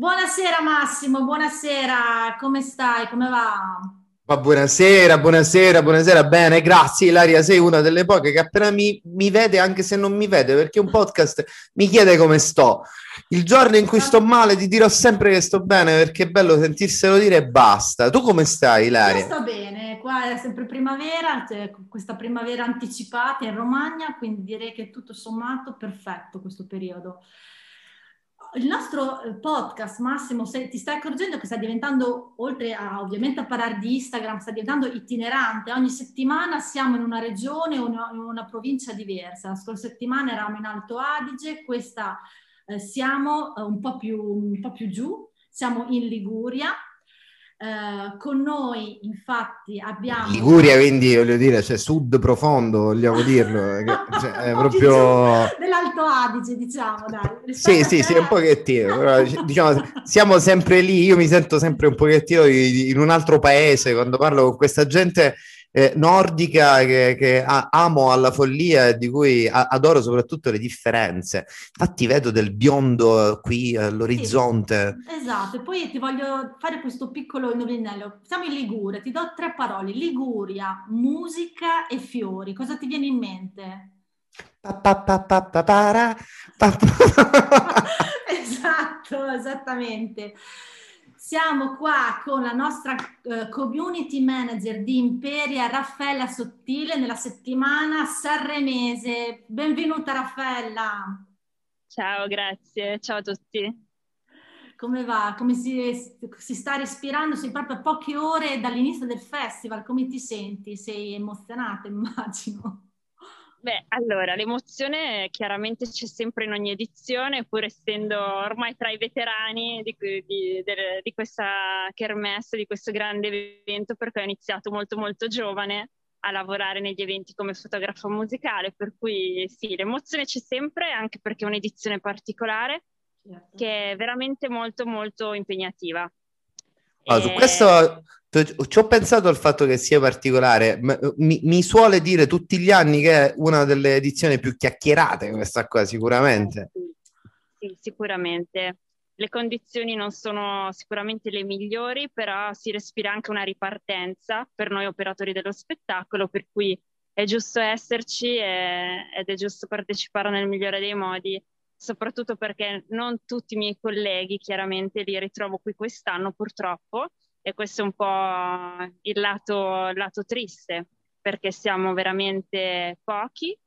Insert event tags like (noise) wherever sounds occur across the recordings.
Buonasera Massimo, buonasera, come stai? Come va? Ma buonasera, buonasera, buonasera, bene, grazie Ilaria, sei una delle poche che appena mi, mi, vede, anche se non mi vede, perché un podcast mi chiede come sto. Il giorno in cui sto male ti dirò sempre che sto bene, perché è bello sentirselo dire e basta. Tu come stai Ilaria? Io sto bene, qua è sempre primavera, cioè questa primavera anticipata in Romagna, quindi direi che tutto sommato perfetto questo periodo il nostro eh, podcast, Massimo, se ti stai accorgendo che sta diventando, oltre a ovviamente a parlare di Instagram, sta diventando itinerante. Ogni settimana siamo in una regione o in una provincia diversa. La scorsa settimana eravamo in Alto Adige, questa eh, siamo eh, un, po più, un po' più giù, siamo in Liguria Uh, con noi infatti abbiamo... Liguria quindi voglio dire, cioè sud profondo, vogliamo dirlo, eh, (laughs) cioè, è proprio... Dell'Alto Adige diciamo, dai. Sì, sì, sì, un pochettino, però, diciamo, siamo sempre lì, io mi sento sempre un pochettino in un altro paese quando parlo con questa gente eh, nordica che, che amo alla follia e di cui adoro soprattutto le differenze. Infatti vedo del biondo qui all'orizzonte. Sì, esatto, e poi ti voglio fare questo piccolo indovinello. Siamo in Liguria, ti do tre parole. Liguria, musica e fiori. Cosa ti viene in mente? (laughs) esatto, esattamente. Siamo qua con la nostra uh, community manager di Imperia, Raffaella Sottile, nella settimana sanremese. Benvenuta Raffaella. Ciao, grazie. Ciao a tutti. Come va? Come si, si sta respirando? Sei proprio a poche ore dall'inizio del festival. Come ti senti? Sei emozionata, (laughs) immagino. Beh, allora, l'emozione chiaramente c'è sempre in ogni edizione, pur essendo ormai tra i veterani di, di, di, di questa kermesse, di questo grande evento, perché ho iniziato molto molto giovane a lavorare negli eventi come fotografo musicale, per cui sì, l'emozione c'è sempre, anche perché è un'edizione particolare certo. che è veramente molto molto impegnativa. Allora, su questo ci ho pensato al fatto che sia particolare, mi, mi, suole dire tutti gli anni che è una delle edizioni più chiacchierate questa qua, sicuramente. Sì, sicuramente. Le condizioni non sono sicuramente le migliori, però si respira anche una ripartenza per noi operatori dello spettacolo, per cui è giusto esserci e, ed è giusto partecipare nel migliore dei modi, soprattutto perché non tutti i miei colleghi chiaramente li ritrovo qui quest'anno purtroppo e questo è un po' il lato, lato triste perché siamo veramente pochi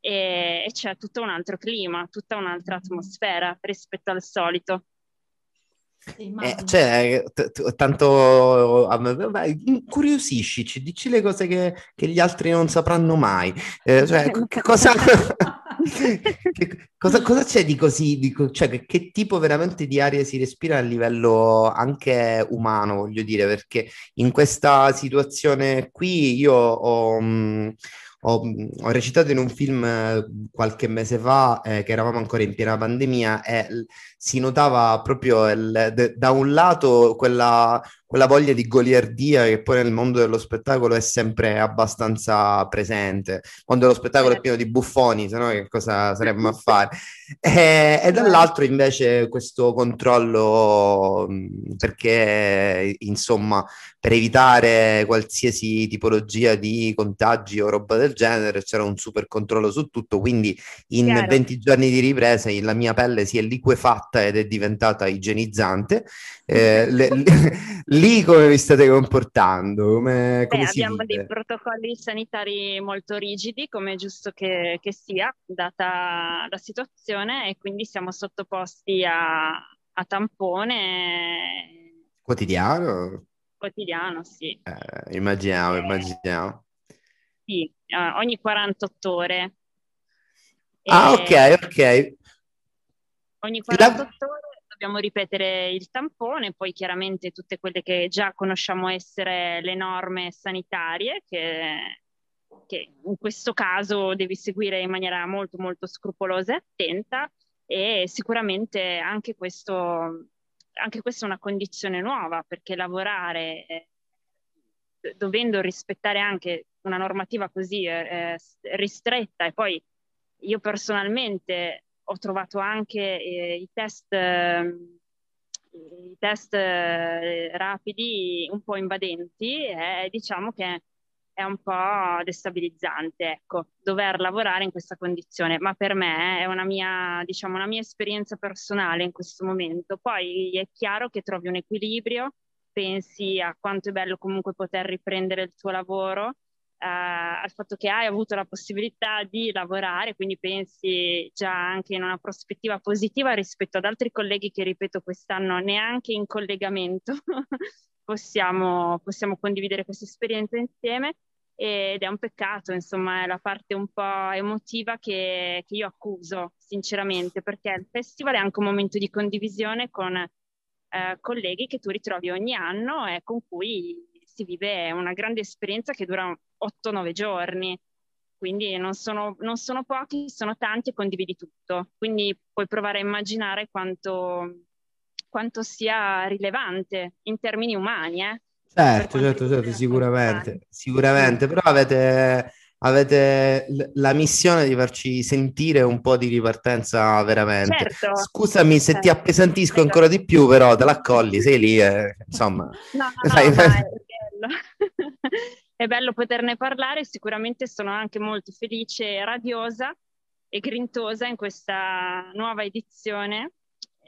e, e, c'è tutto un altro clima, tutta un'altra atmosfera rispetto al solito. Eh, cioè, t- t- tanto incuriosisci, dici le cose che, che, gli altri non sapranno mai. Eh, cioè, (laughs) che cosa, (laughs) cosa, cosa, c'è di così? Di, cioè, che, che, tipo veramente di aria si respira a livello anche umano, voglio dire, perché in questa situazione qui io ho. Mh, ho, ho, recitato in un film eh, qualche mese fa, eh, che eravamo ancora in piena pandemia, e si notava proprio il, de, da un lato quella, quella voglia di goliardia che poi nel mondo dello spettacolo è sempre abbastanza presente. Quando lo spettacolo è eh. pieno di buffoni, se no che cosa saremmo a (laughs) fare? E, e dall'altro invece questo controllo, perché insomma per evitare qualsiasi tipologia di contagi o roba del genere c'era un super controllo su tutto, quindi in Chiaro. 20 giorni di ripresa la mia pelle si è liquefatta ed è diventata igienizzante. Eh, (laughs) le, le, lì come vi state comportando? Come, come Beh, abbiamo vive? dei protocolli sanitari molto rigidi, come è giusto che, che, sia, data la situazione, e quindi siamo sottoposti a, a tampone. Quotidiano? Quotidiano, sì. Eh, immaginiamo, eh, immaginiamo. Sì, uh, ogni 48 ore. Ah, e... ok, ok. Ogni 48 ore dobbiamo ripetere il tampone, poi chiaramente tutte quelle che già conosciamo essere le norme sanitarie che, che in questo caso devi seguire in maniera molto molto scrupolosa e attenta e sicuramente anche questo anche questa è una condizione nuova perché lavorare eh, dovendo rispettare anche una normativa così eh, ristretta e poi io personalmente ho trovato anche eh, i test, eh, i test eh, rapidi un po' invadenti e diciamo che è un po' destabilizzante, ecco, dover lavorare in questa condizione, ma per me è una mia, diciamo, una mia esperienza personale in questo momento. Poi è chiaro che trovi un equilibrio, pensi a quanto è bello comunque poter riprendere il tuo lavoro, al fatto che hai avuto la possibilità di lavorare, quindi pensi già anche in una prospettiva positiva rispetto ad altri colleghi che, ripeto, quest'anno neanche in collegamento (laughs) possiamo, possiamo condividere questa esperienza insieme. Ed è un peccato, insomma, è la parte un po' emotiva che, che, io accuso, sinceramente, perché il festival è anche un momento di condivisione con eh, colleghi che tu ritrovi ogni anno e con cui si vive una grande esperienza che dura 8-9 giorni. Quindi non sono, non sono pochi, sono tanti e condividi tutto. Quindi puoi provare a immaginare quanto, quanto sia rilevante in termini umani, eh? Certo, certo, certo, sicuramente, sicuramente, però avete, avete la missione di farci sentire un po' di ripartenza veramente. Certo. Scusami se certo. ti appesantisco esatto. ancora di più, però te l'accogli, sei lì, eh, insomma. No, no, (laughs) no, è bello. È bello poterne parlare, sicuramente sono anche molto felice radiosa e grintosa in questa nuova edizione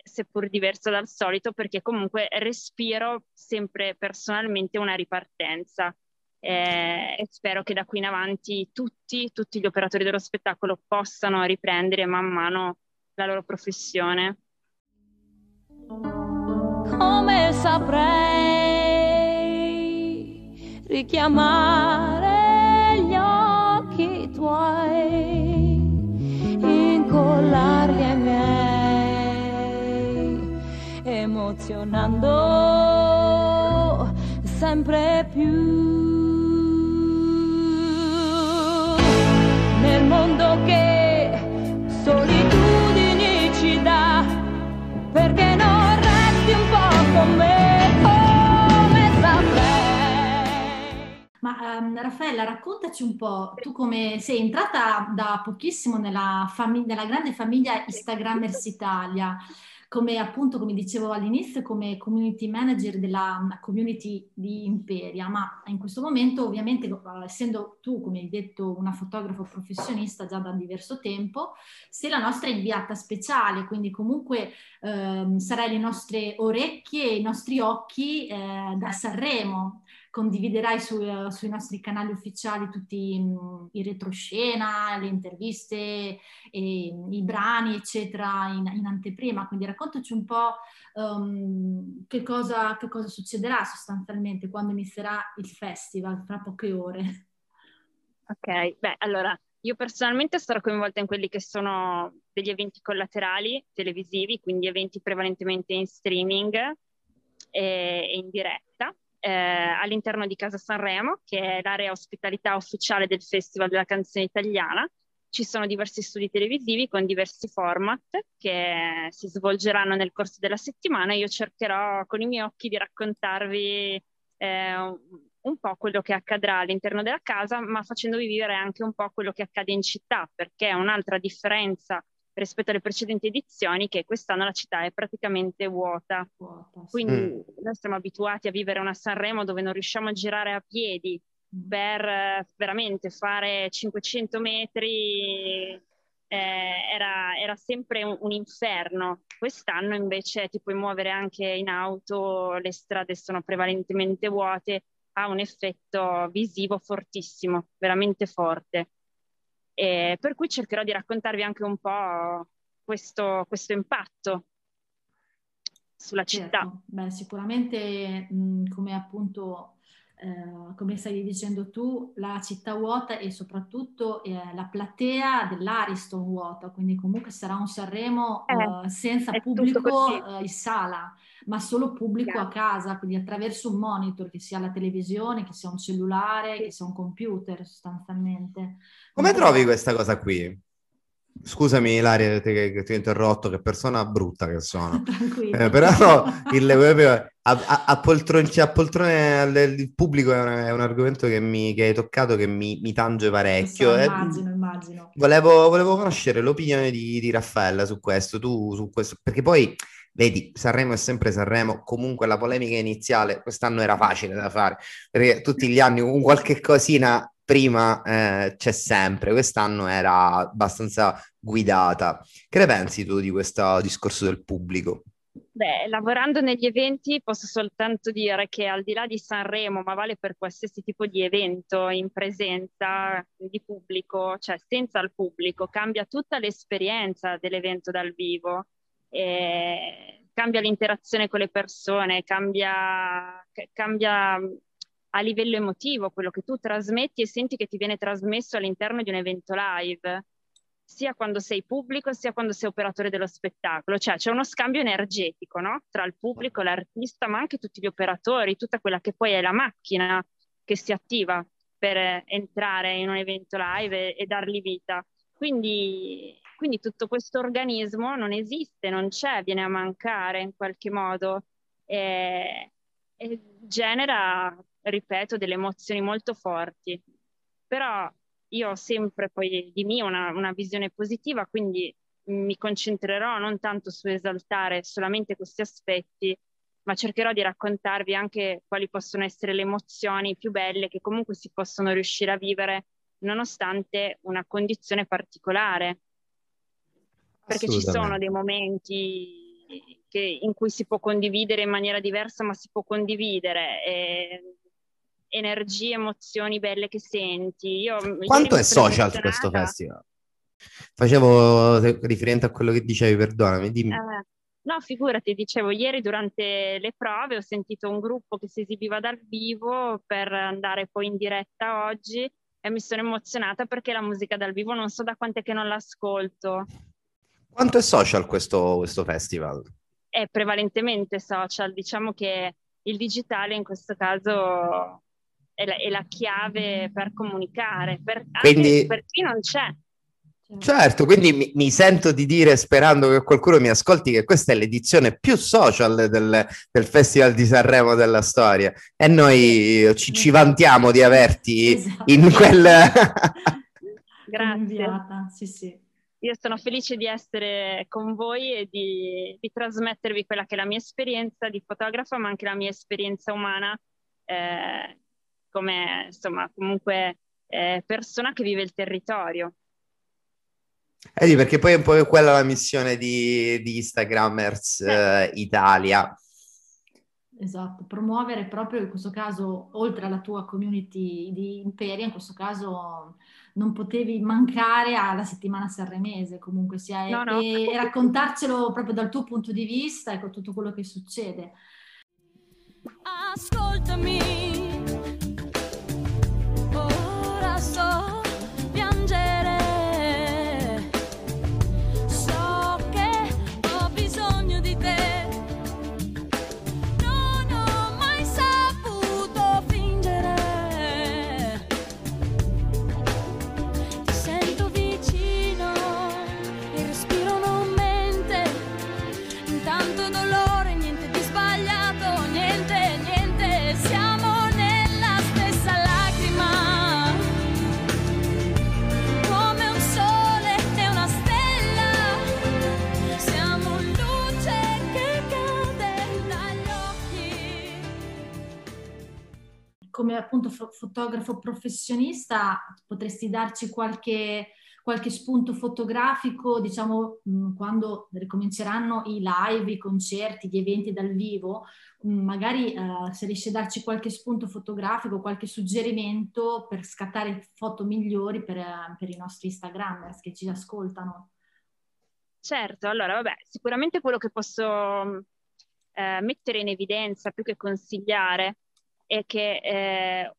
seppur diverso dal solito, perché comunque respiro sempre personalmente una ripartenza. Eh, e spero che da qui in avanti tutti, tutti gli operatori dello spettacolo possano riprendere man mano la loro professione. Come saprei richiamare gli occhi tuoi, incollarli ai miei emozionando sempre più. Nel mondo che um, Raffaella, raccontaci un po', tu come sei entrata da pochissimo nella, famig- nella grande famiglia Instagrammers Italia come appunto, come dicevo all'inizio, come community manager della community di Imperia, ma in questo momento ovviamente, essendo tu, come hai detto, una fotografa professionista già da diverso tempo, sei la nostra inviata speciale, quindi comunque ehm, sarai le nostre orecchie i nostri occhi eh, da Sanremo condividerai su, uh, sui nostri canali ufficiali tutti um, i retroscena, le interviste, e, i brani, eccetera, in, in, anteprima. Quindi raccontaci un po' um, che, cosa, che cosa succederà sostanzialmente quando inizierà il festival, fra poche ore. Ok, beh, allora io personalmente sarò coinvolta in quelli che sono degli eventi collaterali televisivi, quindi eventi prevalentemente in streaming e, e in diretta eh, all'interno di Casa Sanremo, che è l'area ospitalità ufficiale del Festival della canzone italiana. Ci sono diversi studi televisivi con diversi format che si svolgeranno nel corso della settimana. Io cercherò con i miei occhi di raccontarvi eh, un po' quello che accadrà all'interno della casa, ma facendovi vivere anche un po' quello che accade in città, perché un'altra differenza rispetto alle precedenti edizioni che quest'anno la città è praticamente vuota. vuota Quindi mm. noi siamo abituati a vivere una Sanremo dove non riusciamo a girare a piedi per eh, veramente fare 500 metri. Eh, era, era, sempre un, un, inferno. Quest'anno invece ti puoi muovere anche in auto, le strade sono prevalentemente vuote, ha un effetto visivo fortissimo, veramente forte. E per cui cercherò di raccontarvi anche un po' questo, questo impatto sulla città. Certo. Beh, sicuramente mh, come appunto eh, come stai dicendo tu, la città vuota e soprattutto eh, la platea dell'Ariston vuota, quindi comunque sarà un Sanremo eh, eh senza pubblico eh, in sala, ma solo pubblico a casa, quindi attraverso un monitor, che sia la televisione, che sia un cellulare, che sia un computer sostanzialmente. Come trovi questa cosa qui? Scusami Ilaria che, che, ti ho interrotto, che persona brutta che sono. (laughs) Eh, però il, a, a, a, poltrone, a poltrone il pubblico è un, è un argomento che, mi, che, hai toccato che mi, mi tange parecchio. So, eh. immagino, eh, immagino. Volevo, volevo, conoscere l'opinione di, di Raffaella su questo, tu su questo, perché poi vedi, Sanremo è sempre Sanremo, comunque la polemica iniziale quest'anno era facile da fare, perché tutti gli anni un qualche cosina prima eh, c'è sempre, quest'anno era abbastanza guidata. Che ne pensi tu di questo discorso del pubblico? Beh, lavorando negli eventi posso soltanto dire che al di là di Sanremo, ma vale per qualsiasi tipo di evento in presenza di pubblico, cioè senza il pubblico, cambia tutta l'esperienza dell'evento dal vivo, cambia l'interazione con le persone, cambia, cambia a livello emotivo, quello che tu trasmetti e senti che ti viene trasmesso all'interno di un evento live, sia quando sei pubblico sia quando sei operatore dello spettacolo, cioè c'è uno scambio energetico no? tra il pubblico, l'artista, ma anche tutti gli operatori, tutta quella che poi è la macchina che si attiva per entrare in un evento live e, e dargli vita. Quindi, quindi tutto questo organismo non esiste, non c'è, viene a mancare in qualche modo e, e genera ripeto, delle emozioni molto forti. Però io ho sempre poi di me una, una visione positiva, quindi mi concentrerò non tanto su esaltare solamente questi aspetti, ma cercherò di raccontarvi anche quali possono essere le emozioni più belle che comunque si possono riuscire a vivere nonostante una condizione particolare. Perché ci sono dei momenti che, in cui si può condividere in maniera diversa, ma si può condividere. E energie, emozioni belle che senti. Io, Quanto è social questo festival? Facevo riferimento a quello che dicevi, perdonami, dimmi. Eh, no, figurati, dicevo, ieri durante le prove ho sentito un gruppo che si esibiva dal vivo per andare poi in diretta oggi e mi sono emozionata perché la musica dal vivo non so da quant'è che non l'ascolto. Quanto è social questo, questo festival? È prevalentemente social, diciamo che il digitale in questo caso è la, è la chiave per comunicare, per, quindi, per chi non c'è. Certo, quindi mi, mi, sento di dire, sperando che qualcuno mi ascolti, che questa è l'edizione più social del, del Festival di Sanremo della storia e noi ci, ci vantiamo di averti esatto. in quel... (laughs) Grazie. Sì, sì. Io sono felice di essere con voi e di, di, trasmettervi quella che è la mia esperienza di fotografa, ma anche la mia esperienza umana eh, come insomma comunque eh, persona che vive il territorio. Eh sì, perché poi è un po' quella la missione di, di Instagrammers eh. Italia. Esatto, promuovere proprio in questo caso, oltre alla tua community di Imperia, in questo caso non potevi mancare alla settimana sanremese comunque sia no, no. E, e, raccontarcelo proprio dal tuo punto di vista e con tutto quello che succede. Ascoltami appunto fotografo professionista potresti darci qualche, qualche spunto fotografico, diciamo, quando ricominceranno i live, i concerti, gli eventi dal vivo, magari uh, se riesci a darci qualche spunto fotografico, qualche suggerimento per scattare foto migliori per, per i nostri Instagrammers che ci ascoltano. Certo, allora vabbè, sicuramente quello che posso eh, mettere in evidenza più che consigliare è che eh,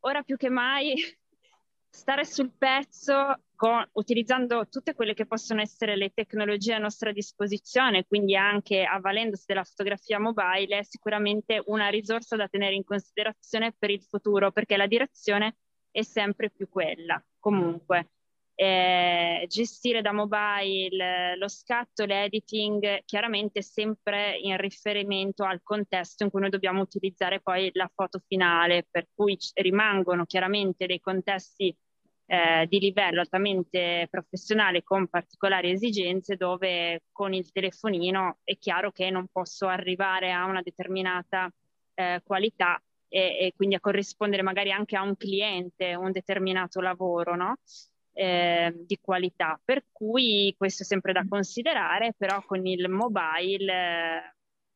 ora più che mai (laughs) stare sul pezzo con, utilizzando tutte quelle che possono essere le tecnologie a nostra disposizione, quindi anche avvalendosi della fotografia mobile, è sicuramente una risorsa da tenere in considerazione per il futuro, perché la direzione è sempre più quella. Comunque, eh, gestire da mobile lo scatto, l'editing, chiaramente sempre in riferimento al contesto in cui noi dobbiamo utilizzare poi la foto finale, per cui rimangono chiaramente dei contesti eh, di livello altamente professionale con particolari esigenze dove con il telefonino è chiaro che non posso arrivare a una determinata eh, qualità e, e, quindi a corrispondere magari anche a un cliente un determinato lavoro, no? Eh, di qualità. Per cui questo è sempre da considerare, però con il mobile eh,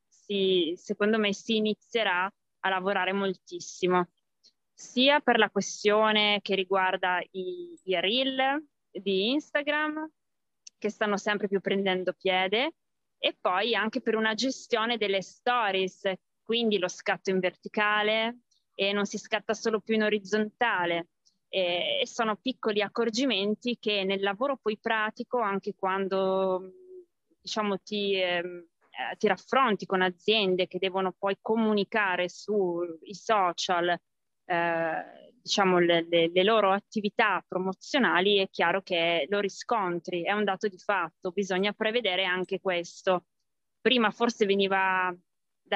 si, secondo me si inizierà a lavorare moltissimo, sia per la questione che riguarda i, i reel di Instagram, che stanno sempre più prendendo piede, e poi anche per una gestione delle stories, quindi lo scatto in verticale e non si scatta solo più in orizzontale, e sono piccoli accorgimenti che nel lavoro poi pratico, anche quando diciamo ti, eh, ti raffronti con aziende che devono poi comunicare sui social eh, diciamo le, le, le, loro attività promozionali, è chiaro che lo riscontri, è un dato di fatto, bisogna prevedere anche questo. Prima forse veniva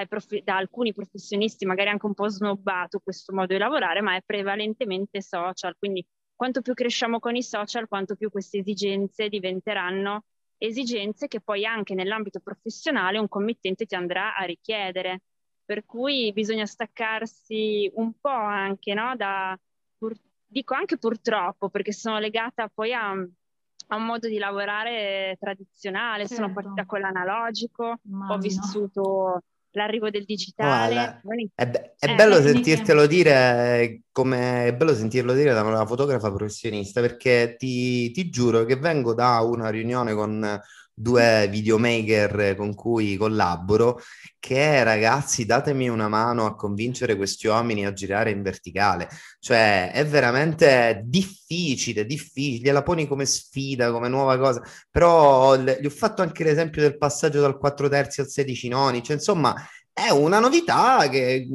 prof- da alcuni professionisti magari anche un po' snobbato questo modo di lavorare, ma è prevalentemente social. Quindi quanto più cresciamo con i social, quanto più queste esigenze diventeranno esigenze che poi anche nell'ambito professionale un committente ti andrà a richiedere. Per cui bisogna staccarsi un po' anche no, da, pur, dico anche purtroppo, perché sono legata poi a, a un modo di lavorare tradizionale, certo. sono partita con l'analogico, Immagino. ho vissuto l'arrivo del digitale. Oh, è, be- è eh, bello sentirtelo dire come è bello sentirlo dire da una fotografa professionista perché ti, ti giuro che vengo da una riunione con due videomaker con cui collaboro che ragazzi datemi una mano a convincere questi uomini a girare in verticale cioè è veramente difficile difficile gliela poni come sfida come nuova cosa. Però gli ho fatto anche l'esempio del passaggio dal 4 terzi al 16 noni cioè insomma è una novità che,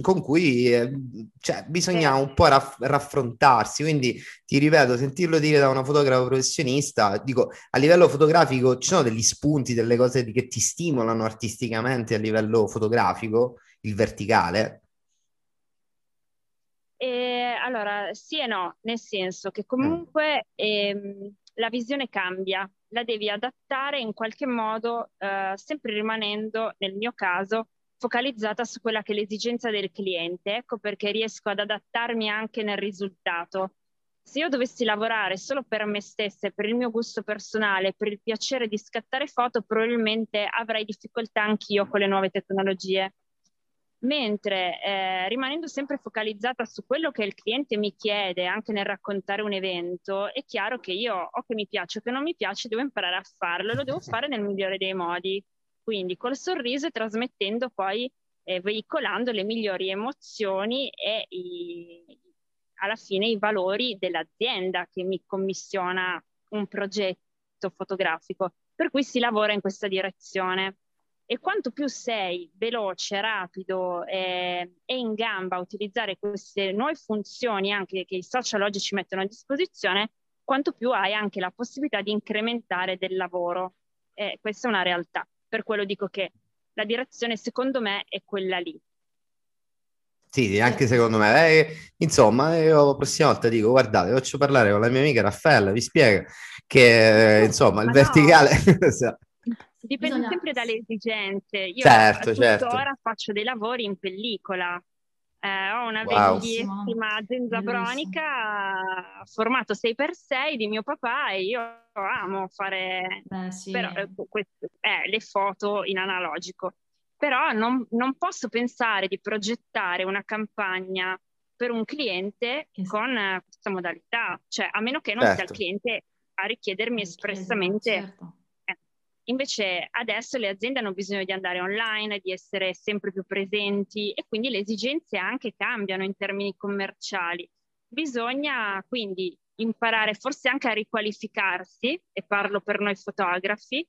con cui eh, cioè, bisogna un po' raff- raffrontarsi. Quindi ti ripeto, sentirlo dire da una fotografa professionista, dico a livello fotografico ci sono degli spunti, delle cose che ti stimolano artisticamente a livello fotografico, il verticale. Eh, allora, sì e no, nel senso che comunque mm. ehm, la visione cambia, la devi adattare in qualche modo, eh, sempre rimanendo, nel mio caso, focalizzata su quella che è l'esigenza del cliente, ecco perché riesco ad adattarmi anche nel risultato. Se io dovessi lavorare solo per me stessa, per il mio gusto personale, per il piacere di scattare foto, probabilmente avrei difficoltà anch'io con le nuove tecnologie. Mentre eh, rimanendo sempre focalizzata su quello che il cliente mi chiede, anche nel raccontare un evento, è chiaro che io o che mi piace o che non mi piace, devo imparare a farlo, lo devo fare nel migliore dei modi quindi col sorriso e trasmettendo poi, eh, veicolando le migliori emozioni e i, alla fine i valori dell'azienda che mi commissiona un progetto fotografico. Per cui si lavora in questa direzione. E quanto più sei veloce, rapido eh, e in gamba a utilizzare queste nuove funzioni anche che i social oggi ci mettono a disposizione, quanto più hai anche la possibilità di incrementare del lavoro. Eh, questa è una realtà per quello dico che la direzione secondo me è quella lì. Sì, anche secondo me. Eh, insomma, io la prossima volta dico, guardate, faccio parlare con la mia amica Raffaella, vi spiega che, (laughs) insomma, il Ma verticale... (laughs) No. Dipende Bisogna... sempre dalle esigenze. Io certo, certo. ora faccio dei lavori in pellicola, eh, ho una wow. bellissima zenzabronica formato 6x6 di mio papà e io amo fare Beh, sì. però, eh, questo, eh, le foto in analogico. Però non, non, posso pensare di progettare una campagna per un cliente con eh, questa modalità, cioè a meno che non certo. sia il certo. cliente a richiedermi espressamente certo Invece adesso le aziende hanno bisogno di andare online, di essere sempre più presenti e quindi le esigenze anche cambiano in termini commerciali. Bisogna quindi imparare forse anche a riqualificarsi, e parlo per noi fotografi,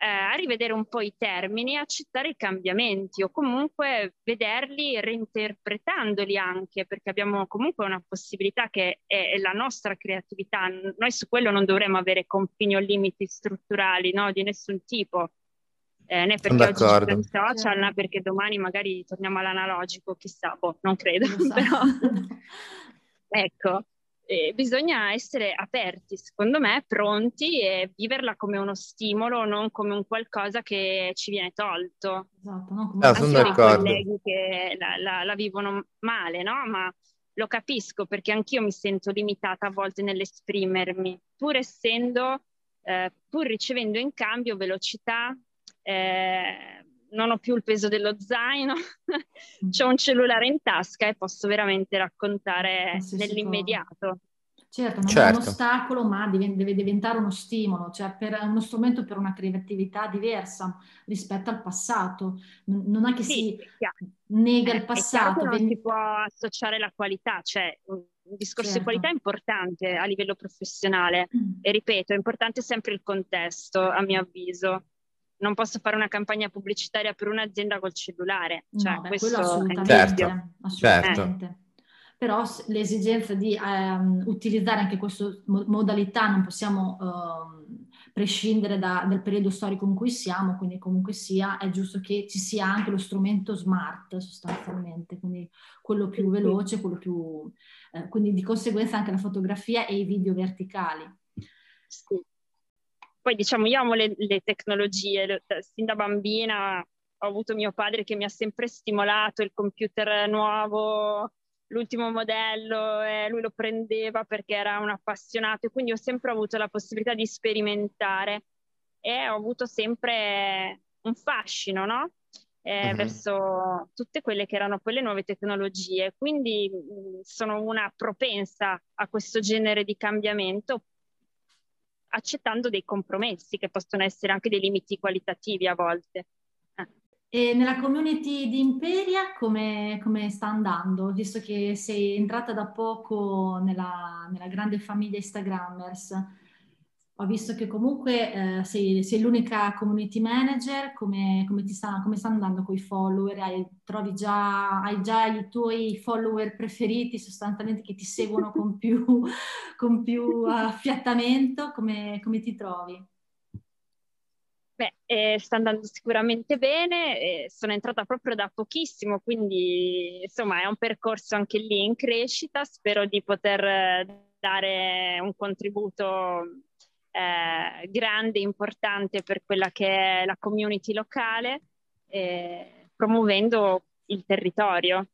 eh, a rivedere un po' i termini, accettare i cambiamenti o comunque vederli reinterpretandoli anche, perché abbiamo comunque una possibilità che è, è la nostra creatività. Noi su quello non dovremmo avere confini o limiti strutturali no? di nessun tipo. Eh, né perché oggi ci social, certo. né perché domani magari torniamo all'analogico, chissà, boh, non credo, so. (laughs) però (laughs) ecco, eh, bisogna essere aperti, secondo me, pronti e viverla come uno stimolo, non come un qualcosa che ci viene tolto. Esatto, no? come ah, sono d'accordo. colleghi che la, la, la vivono male, no? Ma lo capisco perché anch'io mi sento limitata a volte nell'esprimermi, pur essendo, eh, pur ricevendo in cambio velocità, eh, non ho più il peso dello zaino, mm. (laughs) ho un cellulare in tasca e posso veramente raccontare nell'immediato. Certo, non certo. è un ostacolo, ma deve, diventare uno stimolo, cioè per, uno strumento per una creatività diversa rispetto al passato. Non è che sì, si nega il passato. non si può associare la qualità, cioè un discorso certo. di qualità è importante a livello professionale mm. e ripeto, è importante sempre il contesto, a mio avviso non posso fare una campagna pubblicitaria per un'azienda col cellulare. Cioè, no, beh, questo assolutamente, certo, assolutamente. Certo. Però l'esigenza di um, utilizzare anche questa modalità non possiamo um, prescindere da, dal periodo storico in cui siamo, quindi comunque sia, è giusto che ci sia anche lo strumento smart sostanzialmente, quindi quello più veloce, quello più... Eh, quindi di conseguenza anche la fotografia e i video verticali. Sì poi diciamo io amo le, le tecnologie, sin da bambina ho avuto mio padre che mi ha sempre stimolato il computer nuovo, l'ultimo modello, e lui lo prendeva perché era un appassionato e quindi ho sempre avuto la possibilità di sperimentare e ho avuto sempre un fascino, no? Eh, uh-huh. verso tutte quelle che erano poi le nuove tecnologie. Quindi mh, sono una propensa a questo genere di cambiamento accettando dei compromessi che possono essere anche dei limiti qualitativi a volte. Eh. E nella community di Imperia come, come, sta andando? Visto che sei entrata da poco nella, nella grande famiglia Instagrammers, ho visto che comunque eh, sei, sei, l'unica community manager, come, come, ti sta, come sta andando con i follower? Hai, già, hai già i tuoi follower preferiti sostanzialmente che ti seguono con più, (laughs) con più affiattamento? Come, come ti trovi? Beh, eh, sta andando sicuramente bene, eh, sono entrata proprio da pochissimo, quindi insomma è un percorso anche lì in crescita, spero di poter dare un contributo eh, grande, importante per quella che è la community locale, eh, promuovendo il territorio.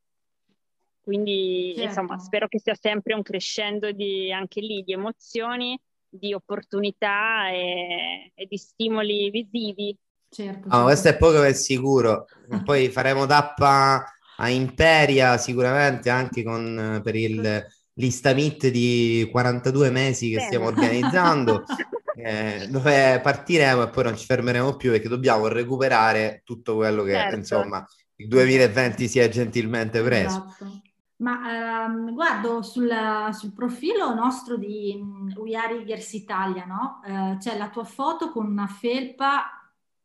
Quindi certo. insomma spero che sia sempre un crescendo di, anche lì di emozioni, di opportunità e, e di stimoli visivi. Certo, certo. questo è poco per sicuro. Poi faremo tappa a Imperia sicuramente anche con, per il l'Istamit di 42 mesi che Bene. stiamo organizzando, (laughs) eh, dove partiremo e poi non ci fermeremo più perché dobbiamo recuperare tutto quello che certo. insomma il 2020 si è gentilmente preso. Esatto. Ma ehm, guardo sul, sul, profilo nostro di um, We Are Eagers Italia, no? Eh, c'è la tua foto con una felpa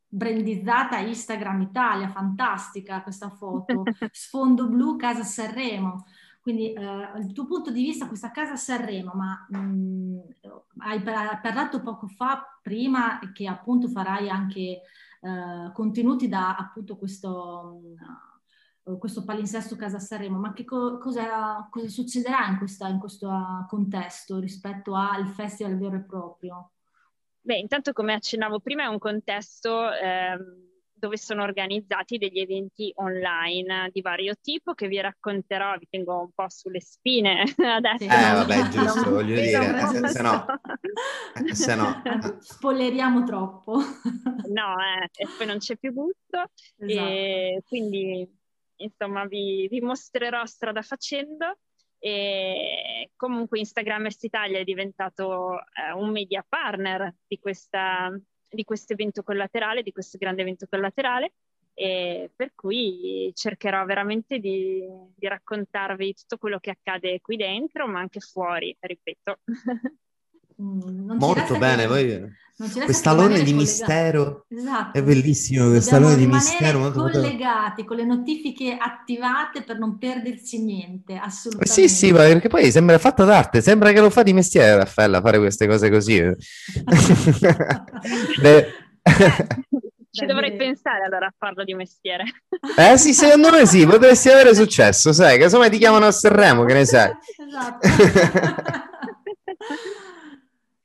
brandizzata Instagram Italia, fantastica questa foto, (laughs) sfondo blu Casa Sanremo. Quindi eh, il tuo punto di vista, questa casa Sanremo, ma mh, mm, hai parlato poco fa, prima, che appunto farai anche eh, contenuti da appunto questo, uh, questo palinsesto Casa Sanremo, ma che co- cosa, cosa, succederà in, questa, in questo contesto rispetto al festival vero e proprio? Beh, intanto come accennavo prima è un contesto... Ehm dove sono organizzati degli eventi online di vario tipo che vi racconterò, vi tengo un po' sulle spine (laughs) adesso. Eh vabbè, giusto, voglio dire, se, se, no, (laughs) se no. Spoileriamo troppo. No, eh, e poi non c'è più gusto. Esatto. E quindi, insomma, vi, vi mostrerò strada facendo. E comunque Instagrammers Italia è diventato eh, un media partner di questa di questo evento collaterale, di questo grande evento collaterale e per cui cercherò veramente di, di, raccontarvi tutto quello che accade qui dentro, ma anche fuori, ripeto. (laughs) Mm, Molto bene, poi quest'alone di mistero esatto. è bellissimo, quest'alone di mistero. Molto collegati con le notifiche attivate per non perderci niente, assolutamente. Sì, sì, perché poi sembra fatto d'arte, sembra che lo fa di mestiere Raffaella fare queste cose così. (laughs) Le... (laughs) Ci dovrei pensare allora a farlo di mestiere. Eh sì, secondo me sì, potresti avere successo, sai, che insomma ti chiamano a Sanremo, che ne sai. (laughs) esatto.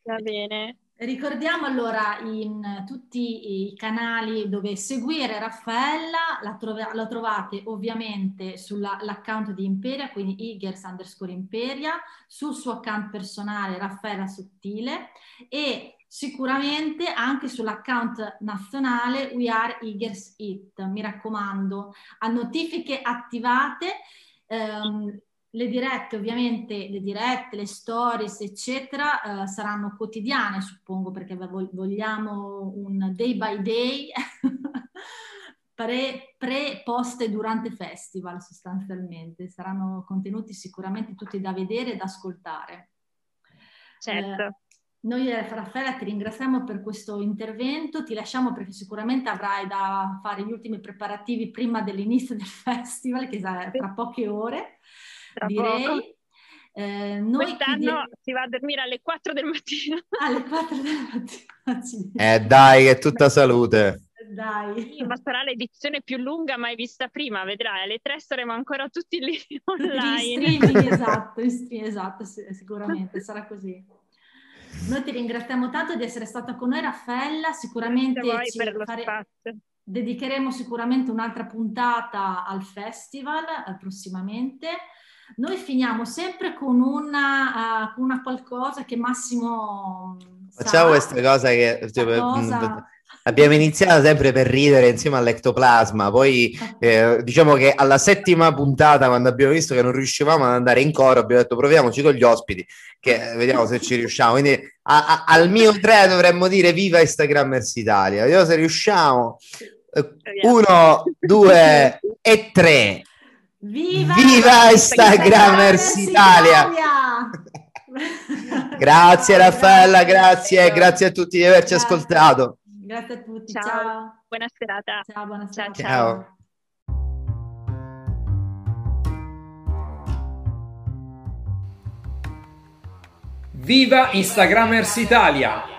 Va bene. Ricordiamo allora in tutti i canali dove seguire Raffaella, la, trov- la trovate ovviamente sull'account di Imperia, quindi Igers underscore Imperia, sul suo account personale Raffaella Sottile e sicuramente anche sull'account nazionale We Are Igers It. Mi raccomando, a notifiche attivate. Ehm, le dirette, ovviamente, le dirette, le stories, eccetera, eh, saranno quotidiane, suppongo, perché vogliamo un day by day, (laughs) pre, pre, post e durante festival sostanzialmente. Saranno contenuti sicuramente tutti da vedere e da ascoltare. Certo. Eh, noi, eh, Raffaella, ti ringraziamo per questo intervento, ti lasciamo perché sicuramente avrai da fare gli ultimi preparativi prima dell'inizio del (laughs) festival, che sarà fra poche ore tra direi. Poco. Eh, Quest'anno si va a dormire alle 4 del mattino. (laughs) Alle 4 del mattino. Eh dai, è tutta salute. Dai. Sì, ma sarà l'edizione più lunga mai vista prima, vedrai, alle 3 saremo ancora tutti lì (laughs) online. In (laughs) streaming, esatto, in streaming, esatto, sicuramente sarà così. Noi ti ringraziamo tanto di essere stata con noi, Raffaella. Sicuramente ci fare... dedicheremo sicuramente un'altra puntata al festival eh, prossimamente. Noi finiamo sempre con una, uh, con una qualcosa che Massimo... Facciamo questa cosa che... Cioè, cosa... Abbiamo iniziato sempre per ridere insieme all'ectoplasma, poi eh, diciamo che alla settima puntata, quando abbiamo visto che non riuscivamo ad andare in coro, abbiamo detto proviamoci con gli ospiti, che eh, vediamo se ci riusciamo. Quindi a, a, al mio tre dovremmo dire viva Instagrammers Italia, vediamo se riusciamo. Uno, due e tre. Viva, Viva Instagramers Italia! grazie Raffaella, grazie, grazie a tutti di averci grazie. ascoltato. Grazie a tutti, ciao. ciao. Buona serata. Ciao, buona serata. Ciao. ciao. Viva Instagramers Italia!